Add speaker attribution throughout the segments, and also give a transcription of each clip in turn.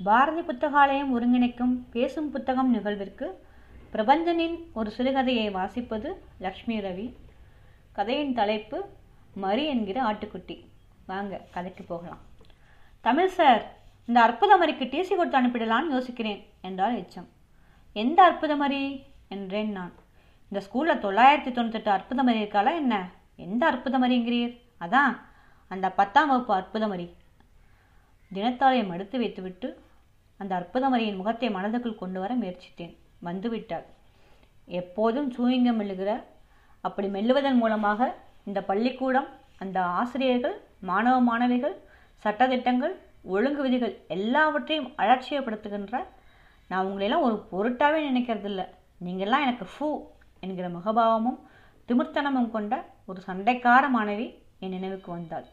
Speaker 1: பாரதி புத்தகாலயம் ஒருங்கிணைக்கும் பேசும் புத்தகம் நிகழ்விற்கு பிரபஞ்சனின் ஒரு சிறுகதையை வாசிப்பது லக்ஷ்மி ரவி. கதையின் தலைப்பு மரி என்கிற ஆட்டுக்குட்டி. வாங்க கதைக்கு போகலாம். தமிழ் சார் இந்த அற்புத மரிக்கு டிசி கொடுத்து அனுப்பிடலான்னு யோசிக்கிறேன் என்றால் எச்சம். எந்த அற்புத மரி என்றேன் நான். இந்த ஸ்கூலில் தொள்ளாயிரத்தி தொண்ணூத்தெட்டு அற்புத மரி இருக்காளா என்ன? எந்த அற்புத மரிங்கிறீர்? அதான் அந்த பத்தாம் வகுப்பு அற்புத மரி. தினத்தாளை மடுத்து வைத்துவிட்டு அந்த அற்புதமரியின் முகத்தை மனதுக்குள் கொண்டு வர முயற்சித்தேன். வந்துவிட்டாள். எப்போதும் சூயிங்கம் மெல்லுகிற அப்படி மெல்லுவதன் மூலமாக இந்த பள்ளிக்கூடம் அந்த ஆசிரியர்கள் மாணவ மாணவிகள் சட்டத்திட்டங்கள் ஒழுங்கு விதிகள் எல்லாவற்றையும் அலட்சியப்படுத்துகின்ற நான் உங்களையெல்லாம் ஒரு பொருட்டாவே நினைக்கிறதில்ல. நீங்கள்லாம் எனக்கு ஃபூ என்கிற முகபாவமும் திமிர்த்தனமும் கொண்ட ஒரு சண்டைக்கார மாணவி என் நினைவுக்கு வந்தாள்.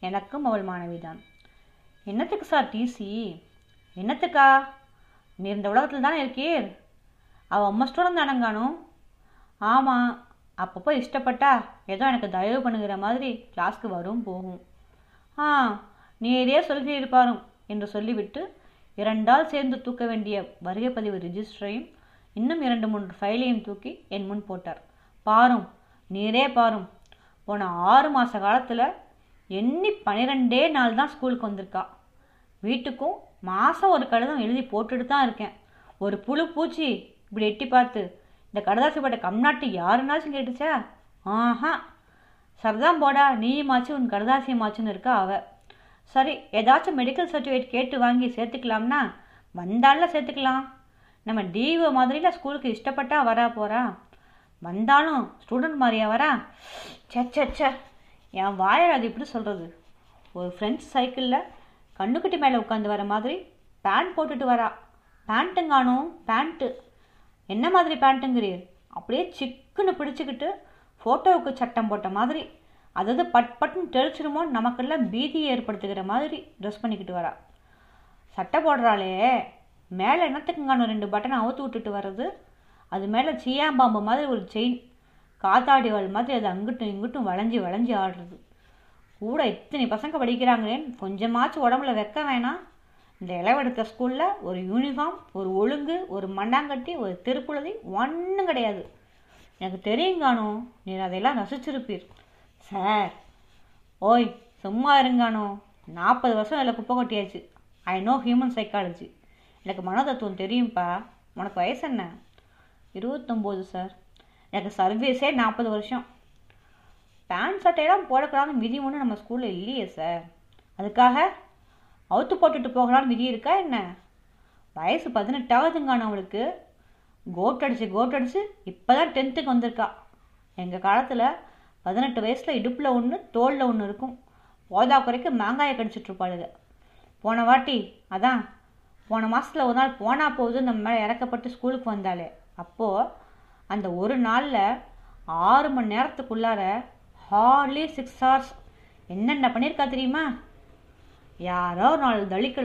Speaker 1: எனக்கும் அவள் மாணவிதான். என்னத்துக்கு சார் டிசி என்னத்துக்கா? நீ இந்த உலகத்தில் தானே இருக்கீர்? அவள் அம்மா ஸ்டூடெண்ட் தானங்கானும் ஆமாம் அப்பப்போ இஷ்டப்பட்டா ஏதோ எனக்கு தயவு பண்ணுகிற மாதிரி கிளாஸ்க்கு வரும் போகும். ஆ நீரே சொல்கிறீர்பாரும் என்று சொல்லிவிட்டு இரண்டால் சேர்ந்து தூக்க வேண்டிய வருகை பதிவு ரிஜிஸ்டரையும் இன்னும் இரண்டு மூன்று ஃபைலையும் தூக்கி என் முன் போட்டார். பாரும் நீரே பாரும். போன ஆறு மாத காலத்தில் எண்ணி பன்னிரெண்டே நாள் தான் ஸ்கூலுக்கு வந்திருக்கா. வீட்டுக்கும் மாதம் ஒரு கடிதம் எழுதி போட்டுட்டு தான் இருக்கேன். ஒரு புழு பூச்சி இப்படி எட்டி பார்த்து இந்த கடதாசி பட்ட கம்நாட்டு யாருன்னாச்சும் கேட்டுச்சா? ஆஹா சரிதான் போடா நீயுமாச்சு உன் கடதாசியமாச்சுன்னு இருக்கா அவ. சரி ஏதாச்சும் மெடிக்கல் சர்டிஃபிகேட் கேட்டு வாங்கி சேர்த்துக்கலாம்னா வந்தாலும் சேர்த்துக்கலாம். நம்ம டிஓ மாதிரில ஸ்கூலுக்கு இஷ்டப்பட்டா வரா போகிறா வந்தாலும் ஸ்டூடெண்ட் மாதிரியா வரா? சே சே என் வாயில் அது இப்படி சொல்கிறது ஒரு ஃப்ரெண்ட்ஸ் சைக்கிளில் கண்ணுக்குட்டி மேலே உட்காந்து வர மாதிரி பேண்ட் போட்டுட்டு வரா. பேண்ட்டுங்கானோ பேண்ட்டு என்ன மாதிரி பேண்ட்டுங்கிறீர் அப்படியே சிக்குன்னு பிடிச்சிக்கிட்டு ஃபோட்டோவுக்கு சட்டம் போட்ட மாதிரி. அதாவது பட் பட்டுன்னு தெளிச்சிருமோ நமக்கெல்லாம் பீதியை ஏற்படுத்துகிற மாதிரி ட்ரெஸ் பண்ணிக்கிட்டு வரா. சட்டை போடுறாளே. மேலே என்னத்துக்குங்கானோ ரெண்டு பட்டனை அவுத்து விட்டுட்டு வர்றது? அது மேலே சீயாம்பாம்பு மாதிரி ஒரு செயின் காத்தாடி வாழ் மாதிரி அது அங்கிட்டும் இங்கிட்டும் வளைஞ்சி வளைஞ்சி ஆடுறது. கூட இத்தனை பசங்க படிக்கிறாங்களேன்னு கொஞ்சமாச்சும் உடம்புல வைக்க வேணாம். இந்த இளவெடுத்த ஸ்கூலில் ஒரு யூனிஃபார்ம் ஒரு ஒழுங்கு ஒரு மண்டாங்கட்டி ஒரு திருக்குழந்தை ஒன்றும் கிடையாது. எனக்கு தெரியுங்கானோ நீர் அதையெல்லாம் ரசிச்சிருப்பீர். சார் ஓய் சும்மா இருங்கானோ நாற்பது வருஷம் இதில் குப்பை கொட்டியாச்சு. ஐ நோ ஹியூமன் சைக்காலஜி எனக்கு மனோதத்துவம் தெரியும்ப்பா உனக்கு வயசு என்ன? இருபத்தொம்போது சார். எனக்கு சர்வீஸே நாற்பது வருஷம். பேண்ட் சட்டையெல்லாம் போடக்கூடாதுன்னு விதி ஒன்று நம்ம ஸ்கூலில் இல்லையே சார் அதுக்காக அவுத்து போட்டுட்டு போகலான்னு விதி இருக்கா என்ன? வயசு பதினெட்டாவதுங்கான அவளுக்கு. கோட் அடிச்சு கோட் அடிச்சு இப்போ தான் டென்த்துக்கு வந்திருக்கா. எங்கள் காலத்தில் பதினெட்டு வயசில் இடுப்பில் ஒன்று தோளில் ஒன்று இருக்கும். போதா குறைக்கு மாங்காயை கடிச்சிட்ருப்பாளுங்க போன வாட்டி அதான் போன மாதத்தில் ஒரு நாள் போனால் போகுது நம்ம மேலே இறக்கப்பட்டு ஸ்கூலுக்கு வந்தாலே. அப்போது அந்த ஒரு நாளில் ஆறு மணி நேரத்துக்குள்ளார ஹார்ட்லி சிக்ஸ் ஹவர்ஸ் என்னென்ன பண்ணியிருக்கா தெரியுமா? யாரோ நாலு தலித்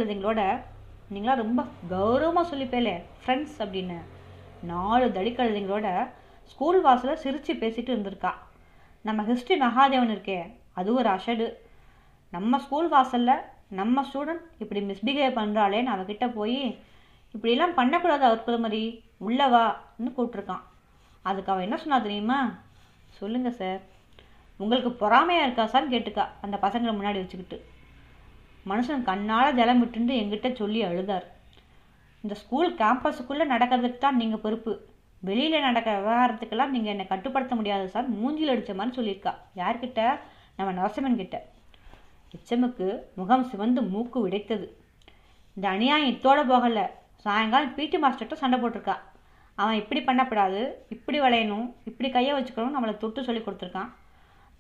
Speaker 1: நீங்களாம் ரொம்ப கௌரவமாக சொல்லிப்பேலே ஃப்ரெண்ட்ஸ் அப்படின்னு. நாலு தலித் ஸ்கூல் வாசலில் சிரித்து பேசிட்டு இருந்திருக்கா. நம்ம ஹிஸ்ட்ரி மகாதேவன் இருக்கே அது ஒரு அஷடு நம்ம ஸ்கூல் வாசலில் நம்ம ஸ்டூடெண்ட் இப்படி மிஸ்பிஹேவ் பண்ணுறாளேன்னு அவகிட்ட போய் இப்படிலாம் பண்ணக்கூடாது அற்புத மாதிரி உள்ளவான்னு கூப்பிட்ருக்கான் அதுக்கு அவன் என்ன சொன்னா தெரியுமா? சொல்லுங்கள் சார் உங்களுக்கு பொறாமையாக இருக்கா சார் கேட்டுக்கா. அந்த பசங்களை முன்னாடி வச்சுக்கிட்டு. மனுஷன் கண்ணால் ஜலம் விட்டுண்டு எங்கிட்ட சொல்லி அழுதார். இந்த ஸ்கூல் கேம்பஸுக்குள்ளே நடக்கிறதுக்கு தான் நீங்கள் பொறுப்பு. வெளியில் நடக்கிற விவகாரத்துக்கெல்லாம் நீங்கள் என்னை கட்டுப்படுத்த முடியாது சார். மூஞ்சில் அடித்த மாதிரி சொல்லியிருக்கா. யார்கிட்ட? நம்ம நரசிம்மன் கிட்ட. எச்சமுக்கு முகம் சிவந்து மூக்கு விடைத்தது. இந்த அநியாயம் இத்தோடு போகலை. சாயங்காலம் பிடி மாஸ்டர்கிட்ட சண்டை போட்டிருக்கா. அவன் இப்படி பண்ணப்படாது. இப்படி விளையணும். இப்படி கையை வச்சுக்கணும் நம்மளை தொட்டு சொல்லி கொடுத்துருக்கான்.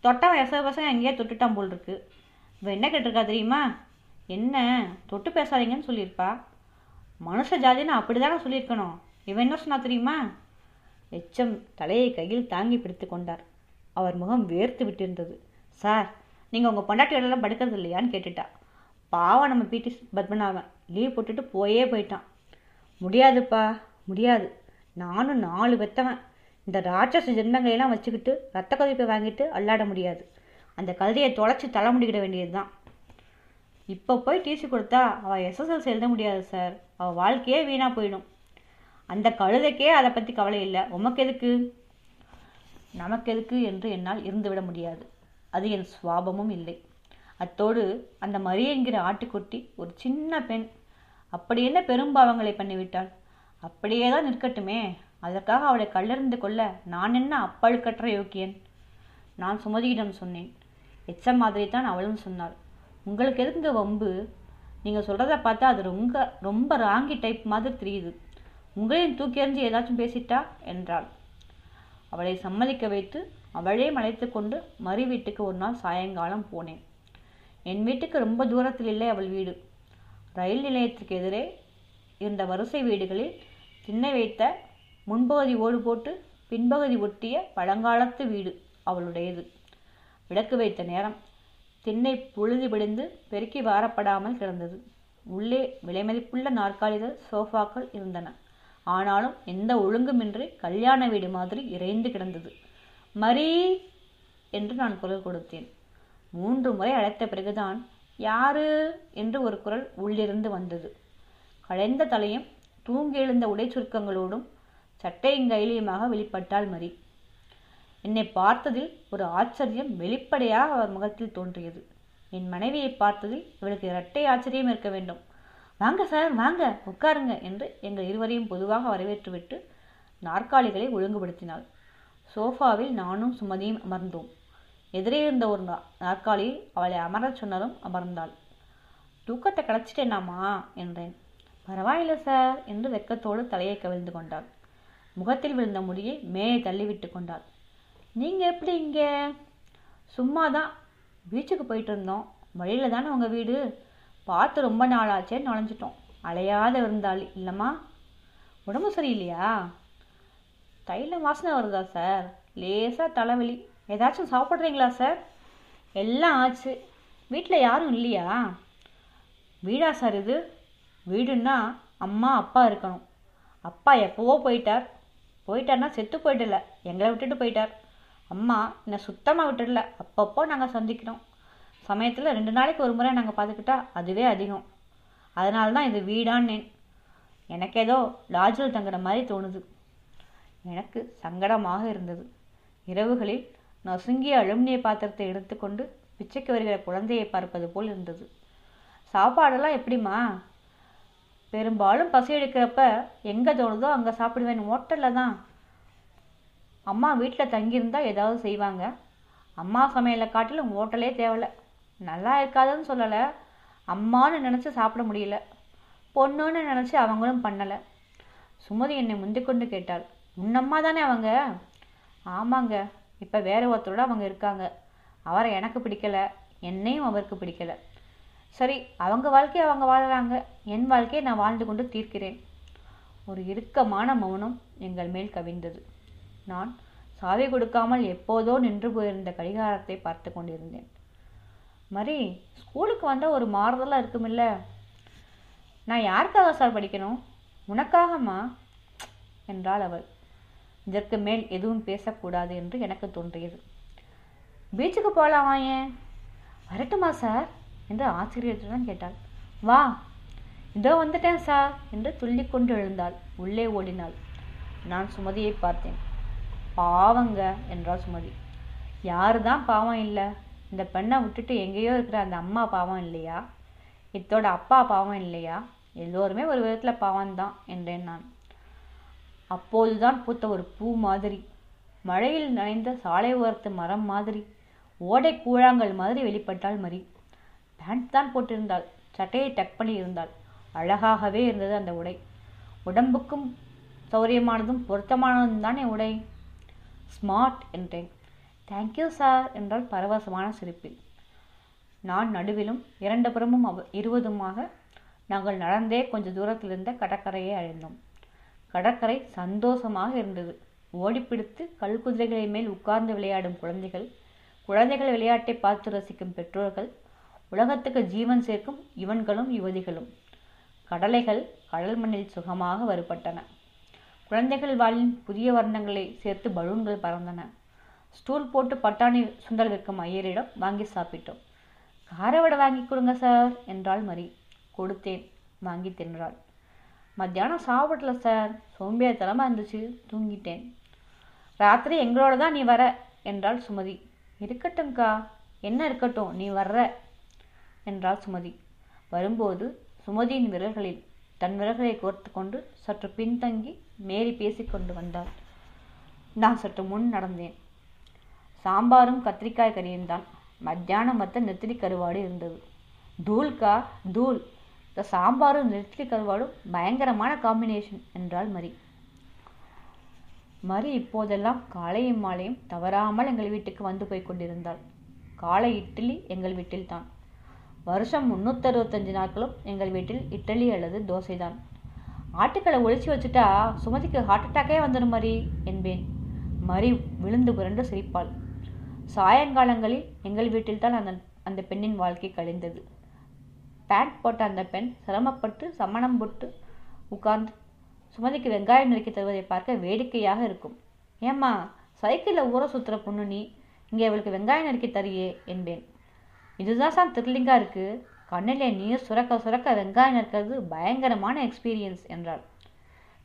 Speaker 1: தொட்டவன் எச பசங்க எங்கேயோ தொட்டுட்டான் போல் இருக்கு இவன் என்ன கேட்டிருக்கா தெரியுமா? என்ன? தொட்டு பேசாதீங்கன்னு சொல்லியிருப்பா. மனுஷ ஜாதின்னு அப்படிதானே சொல்லியிருக்கணும். இவன் என்ன சொன்னா தெரியுமா? எச்சம் தலையை கையில் தாங்கி பிடித்து கொண்டார். அவர் முகம் வேர்த்து விட்டிருந்தது. சார் நீங்கள் உங்கள் பொண்டாட்டியோடலாம் படுக்கிறது இல்லையான்னு கேட்டுட்டா. பாவம் நம்ம பிடி பத்மநாபன். லீவ் போட்டுட்டு போயே போயிட்டான். முடியாதுப்பா முடியாது. நானும் நாலு பெத்தவன். இந்த ராட்சச ஜென்மங்களையெல்லாம் வச்சுக்கிட்டு ரத்த கொதிப்பை வாங்கிட்டு அல்லாட முடியாது. அந்த கழுதையை தொலைச்சி தலை முடிக்கிட வேண்டியது தான் இப்போ போய் டிசி கொடுத்தா அவள் எஸ்எஸ்எல்சி எழுத முடியாது சார் அவள் வாழ்க்கையே வீணாக போயிடும். அந்த கழுதைக்கே அதை பற்றி கவலை இல்லை. உமக்கு எதுக்கு? நமக்கு எதுக்கு என்று என்னால் இருந்துவிட முடியாது. அது என் சுவாபமும் இல்லை. அத்தோடு அந்த மரி என்கிற ஆட்டுக்குட்டி ஒரு சின்ன பெண். அப்படி என்ன பெரும்பாவங்களை பண்ணிவிட்டாள்? அப்படியே தான் நிற்கட்டுமே. அதற்காக அவளை கல்லறிந்து கொள்ள நான் என்ன அப்பழுக்கற்ற யோக்கியன்? நான் சுமதியிடம் சொன்னேன். எச்ச மாதிரி தான் அவளும் சொன்னாள். உங்களுக்கு எதுங்க வம்பு? நீங்கள் சொல்கிறத பார்த்தா அது ரொம்ப ரொம்ப ராங்கி டைப் மாதிரி தெரியுது. உங்களையும் தூக்கி எறிஞ்சு ஏதாச்சும் பேசிட்டா? என்றாள். அவளை சம்மதிக்க வைத்து அவளே மலைத்து கொண்டு மறு வீட்டுக்கு ஒரு நாள் சாயங்காலம் போனேன். என் வீட்டுக்கு ரொம்ப தூரத்தில் இல்லை அவள் வீடு. ரயில் நிலையத்திற்கு எதிரே இருந்த வரிசை வீடுகளில் திண்ணை வைத்த முன்பகுதி ஓடு போட்டு பின்பகுதி ஒட்டிய பழங்காலத்து வீடு அவளுடையது. விளக்கு வைத்த நேரம். திண்ணை புழுதி விடிந்து பெருக்கி வாரப்படாமல் கிடந்தது. உள்ளே விலைமதிப்புள்ள நாற்காலிகள் சோஃபாக்கள் இருந்தன. ஆனாலும் எந்த ஒழுங்குமின்றி கல்யாண வீடு மாதிரி இறைந்து கிடந்தது. மரி என்று நான் குரல் கொடுத்தேன். மூன்று முறை அழைத்த பிறகுதான் யாரு என்று ஒரு குரல் உள்ளிருந்து வந்தது. களைந்த தலையும் தூங்கி எழுந்த உடை சுருக்கங்களோடும் சட்டையும் கைலியுமாக வெளிப்பட்டாள் மரி. என்னை பார்த்ததில் ஒரு ஆச்சரியம் வெளிப்படையாக அவர் முகத்தில் தோன்றியது. என் மனைவியை பார்த்ததில் இவளுக்கு இரட்டை ஆச்சரியம் இருக்க வேண்டும். வாங்க சார் வாங்க உட்காருங்க என்று எங்கள் இருவரையும் பொதுவாக வரவேற்றுவிட்டு நாற்காலிகளை ஒழுங்குபடுத்தினாள். சோஃபாவில் நானும் சுமதியும் அமர்ந்தோம். எதிரே இருந்த ஒரு நாற்காலியில் அவளை அமரச் சொன்னதும் அமர்ந்தாள். தூக்கத்தை கிடச்சிட்டேனாமா என்றேன். பரவாயில்லை சார் என்று வெக்கத்தோடு தலையை கவிழ்ந்து கொண்டாள். முகத்தில் விழுந்த முடியை மேலே தள்ளிவிட்டு கொண்டாள். நீங்கள் எப்படி இங்கே? சும்மா தான் பீச்சுக்கு போயிட்டு இருந்தோம். வழியில் தானே உங்கள் வீடு? பார்த்து ரொம்ப நாளாச்சேன்னு நுழைஞ்சிட்டோம். அலையாத விருந்தாளி இல்லைம்மா? உடம்பு சரியில்லையா? தைலம் வாசனை வருதா சார்? லேசாக தலைவலி. ஏதாச்சும் சாப்பிட்றீங்களா சார்? எல்லாம் ஆச்சு. வீட்டில் யாரும் இல்லையா? வீடா சார் இது? வீடுன்னா அம்மா அப்பா இருக்கணும். அப்பா எப்போவோ போயிட்டார். போயிட்டார்னா செத்து போயிடல. எங்களை விட்டுட்டு போயிட்டார். அம்மா என்னை சுத்தமாக விட்டுடல. அப்பப்போ நாங்கள் சந்திக்கிறோம். சமயத்தில் ரெண்டு நாளைக்கு ஒரு முறை நாங்கள் பார்த்துக்கிட்டா அதுவே அதிகம். அதனால தான் இது வீடான்னேன் எனக்கு ஏதோ லாட்ஜில் தங்குற மாதிரி தோணுது. எனக்கு சங்கடமாக இருந்தது. இரவுகளில் நசுங்கிய அலுமினிய பாத்திரத்தை எடுத்துக்கொண்டு பிச்சைக்கு வருகிற குழந்தையை பார்ப்பது போல் இருந்தது. சாப்பாடெல்லாம் எப்படிம்மா? பெரும்பாலும் பசி எடுக்கிறப்ப எங்கே தோணுதோ அங்கே சாப்பிடுவேன் ஹோட்டலில் தான் அம்மா வீட்டில் தங்கியிருந்தால் ஏதாவது செய்வாங்க. அம்மா சமையலை காட்டிலும் ஹோட்டலே தேவையில்ல. நல்லா இருக்காதுன்னு சொல்லலை. அம்மான்னு நினச்சி சாப்பிட முடியல. பொண்ணுன்னு நினச்சி அவங்களும் பண்ணலை. சுமதி என்னை முந்திக்கொண்டு கேட்டாள். உன்னம்மா தானே அவங்க? ஆமாங்க. இப்போ வேற ஒருத்தரோட அவங்க இருக்காங்க. அவரை எனக்கு பிடிக்கல. என்னையும் அவருக்கு பிடிக்கல. சரி அவங்க வாழ்க்கையை அவங்க வாழ்கிறாங்க என் வாழ்க்கையை நான் வாழ்ந்து கொண்டு தீர்க்கிறேன். ஒரு இறுக்கமான மௌனம் எங்கள் மேல் கவிந்தது நான் சாவி கொடுக்காமல் எப்போதோ நின்று போயிருந்த கடிகாரத்தை பார்த்து கொண்டிருந்தேன். மரி ஸ்கூலுக்கு வந்தால் ஒரு மாறுதலாக இருக்குமில்ல? நான் யாருக்காக சார் படிக்கணும்? உனக்காகம்மா? என்றாள் அவள். இதற்கு மேல் எதுவும் பேசக்கூடாது என்று எனக்கு தோன்றியது. பீச்சுக்கு போகலாமா ஏன்? வரட்டுமா சார்? என்று ஆசிரியரிடம் கேட்டாள். வா. இதோ வந்துட்டேன் சார் என்று துள்ளி கொண்டு எழுந்தாள். உள்ளே ஓடினாள். நான் சுமதியை பார்த்தேன். பாவங்க என்றாள் சுமதி. யாரு தான் பாவம் இல்லை. இந்த பெண்ணை விட்டுட்டு எங்கேயோ இருக்கிற அந்த அம்மா பாவம் இல்லையா? இத்தோட அப்பா பாவம் இல்லையா? எல்லோருமே ஒரு விதத்தில் பாவம்தான் என்றேன் நான். அப்போதுதான் பூத்த ஒரு பூ மாதிரி. மழையில் நனைந்த சாலை ஓரத்து மரம் மாதிரி. ஓடை கூழாங்கல் மாதிரி வெளிப்பட்டாள் மரி. பேண்ட் தான் போட்டிருந்தாள். சட்டையை டக் பண்ணி இருந்தாள். அழகாகவே இருந்தது அந்த உடை. உடம்புக்கும் சௌரியமானதும் பொருத்தமானதும் தானே உடை? ஸ்மார்ட் என்றேன். தேங்க்யூ சார் என்றால் பரவசமான சிரிப்பில். நான் நடுவிலும் இரண்டு புறமும் அவ இருவதுமாக நாங்கள் நடந்தே கொஞ்ச தூரத்தில் இருந்த கடற்கரையை அடைந்தோம். கடற்கரை சந்தோஷமாக இருந்தது. ஓடிப்பிடித்து கல்குதிரைகளின் மேல் உட்கார்ந்து விளையாடும் குழந்தைகள் குழந்தைகள் விளையாட்டை பார்த்து ரசிக்கும் பெற்றோர்கள் உலகத்துக்கு ஜீவன் சேர்க்கும் இவன்களும் யுவதிகளும். கடலைகள் கடல் மண்ணில் சுகமாக வருபட்டன குழந்தைகள் வாளின் புதிய வர்ணங்களை சேர்த்து பலூன்கள் பறந்தன. ஸ்டூல் போட்டு பட்டாணி சுண்டல் விற்கும் ஐயரிடம் வாங்கி சாப்பிட்டோம். காரவடை வாங்கி கொடுங்க சார் என்றாள் மரி. கொடுத்தேன். வாங்கி தின்றாள். மத்தியானம் சாப்பிடல சார் சோம்பேறித்தனமாக இருந்துச்சு. தூங்கிட்டேன். ராத்திரி எங்களோட தான் நீ வர என்றாள் சுமதி. இருக்கட்டும்க்கா. என்ன இருக்கட்டும் நீ வர்ற. என்றாள் சுமதி. வரும்போது சுமதியின் விரல்களில் தன் விரல்களை கோர்த்து கொண்டு சற்று பின்தங்கி மேரி பேசிக்கொண்டு வந்தாள். நான் சற்று முன் நடந்தேன். சாம்பாரும் கத்திரிக்காய் கறியும் தான் மத்தியானம் மற்ற நெத்திலி கருவாடு இருந்தது. தூள்கா தூள். இந்த சாம்பாரும் நெத்திலி கருவாடும் பயங்கரமான காம்பினேஷன் என்றாள் மரி. மரி இப்போதெல்லாம் காலையும் மாலையும் தவறாமல் எங்கள் வீட்டுக்கு வந்து போய் கொண்டிருந்தாள். காலை இட்லி எங்கள் வீட்டில்தான். வருஷம் முந்நூற்றறுபத்தஞ்சு நாட்களும் எங்கள் வீட்டில் இட்லி அல்லது தோசை தான் ஆட்டுக்களை ஒழிச்சு வச்சுட்டா சுமதிக்கு ஹார்ட் அட்டாக்கே வந்துடும் மரி என்பேன். மரி விழுந்து புரண்டு சிரிப்பாள். சாயங்காலங்களில் எங்கள் வீட்டில் தான் அந்த அந்த பெண்ணின் வாழ்க்கை கழிந்தது. பேண்ட் போட்ட அந்த பெண் சிரமப்பட்டு சமணம் போட்டு உட்கார்ந்து சுமதிக்கு வெங்காயம் நறுக்கி தருவதை பார்க்க வேடிக்கையாக இருக்கும். ஏம்மா சைக்கிளில் ஊற சுற்றுற பொண்ணு நீ இங்கே அவளுக்கு வெங்காயம் நறுக்கி தரியே என்பேன். இதுதான் சார் த்ரில்லிங்காக இருக்குது கண்ணிலே நீர் சுரக்க சுரக்க வெங்காயம் இருக்கிறது பயங்கரமான எக்ஸ்பீரியன்ஸ் என்றாள்.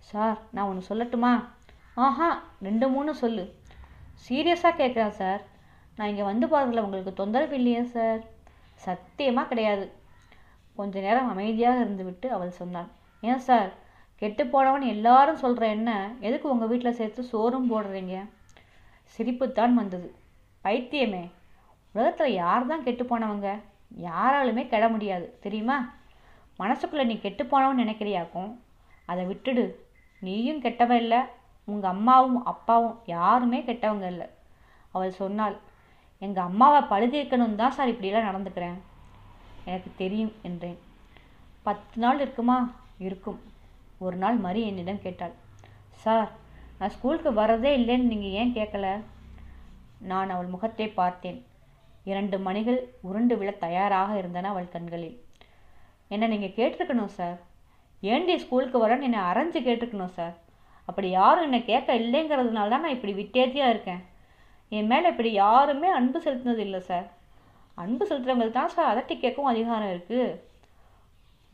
Speaker 1: சார் நான் ஒன்று சொல்லட்டுமா? ஆஹா ரெண்டு மூணு சொல்லு. சீரியஸாக கேட்குறேன் சார். நான் இங்கே வந்து போகிறதுல உங்களுக்கு தொந்தரவு இல்லையே சார். சத்தியமாக கிடையாது. கொஞ்ச நேரம் அமைதியாக இருந்துவிட்டு அவள் சொன்னாள். ஏன் சார்? கெட்டு போனவன் எல்லாரும் சொல்கிற என்ன? எதுக்கு உங்கள் வீட்டில் சேர்த்து சோறும் போடுறீங்க? சிரிப்புத்தான் வந்தது. பைத்தியமே. உலகத்தில் யார் தான் கெட்டு போனவங்க? யாராலுமே கெட முடியாது. தெரியுமா? மனசுக்குள்ளே நீ கெட்டு நினைக்கிறியாக்கும்? அதை விட்டுடு. நீயும் கெட்டவ இல்லை. உங்கள் அம்மாவும் அப்பாவும் யாருமே கெட்டவங்க இல்லை. அவள் சொன்னாள் எங்கள் அம்மாவை பழுதிருக்கணும் தான் சார் இப்படியெல்லாம் நடந்துக்கிறேன். எனக்கு தெரியும் என்றேன். பத்து நாள் இருக்குமா? இருக்கும். ஒரு நாள் மரி என்னிடம் கேட்டாள் சார் நான் ஸ்கூலுக்கு வரதே இல்லைன்னு நீங்கள் ஏன் கேட்கல நான் அவள் முகத்தை பார்த்தேன். இரண்டு மணிகள் உருண்டு விழ தயாராக இருந்தன அவள் கண்களில். என்ன நீங்கள் கேட்டிருக்கணும் சார் ஏண்டி ஸ்கூலுக்கு வரேன்னு என்னை அரைஞ்சு கேட்டிருக்கணும் சார் அப்படி யாரும் என்னை கேட்க இல்லைங்கிறதுனால தான் நான் இப்படி விட்டேத்தியாக இருக்கேன். என் மேலே இப்படி யாருமே அன்பு செலுத்தினது இல்லை சார் அன்பு செலுத்துறவங்களுக்கு தான் சார் அதட்டி கேட்கவும் அதிகாரம் இருக்குது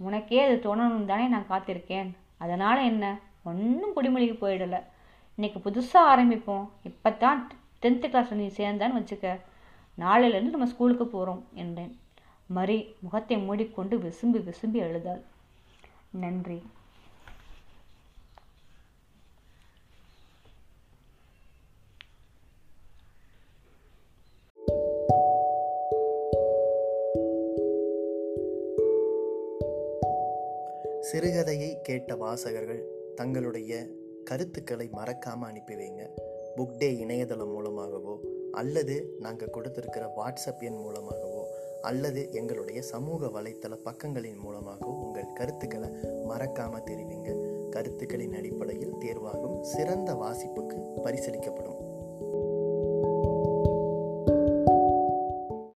Speaker 1: உனக்கே அது தோணணும் தானே நான் காத்திருக்கேன். அதனால் என்ன? ஒன்றும் குடிமொழிக்கு போயிடலை. இன்றைக்கி புதுசாக ஆரம்பிப்போம். இப்போ தான் டென்த்து கிளாஸில் நீ சேர்ந்தான்னு வச்சுக்க. நாளையிலேருந்து நம்ம ஸ்கூலுக்கு போகிறோம் என்றேன். மரி முகத்தை மூடிக்கொண்டு விசும்பி விசும்பி அழுதாள். நன்றி.
Speaker 2: சிறுகதையை கேட்ட வாசகர்கள் தங்களுடைய கருத்துக்களை மறக்காமல் அனுப்பி வைங்க. புக் டே இணையதளம் மூலமாகவோ அல்லது நாங்கள் கொடுத்துருக்கிற வாட்ஸ்அப் எண் மூலமாகவோ அல்லது எங்களுடைய சமூக வலைத்தள பக்கங்களின் மூலமாகவோ உங்கள் கருத்துக்களை மறக்காமல் தெரிவிங்க. கருத்துக்களின் அடிப்படையில் தேர்வாகும் சிறந்த வாசிப்புக்கு பரிசளிக்கப்படும்.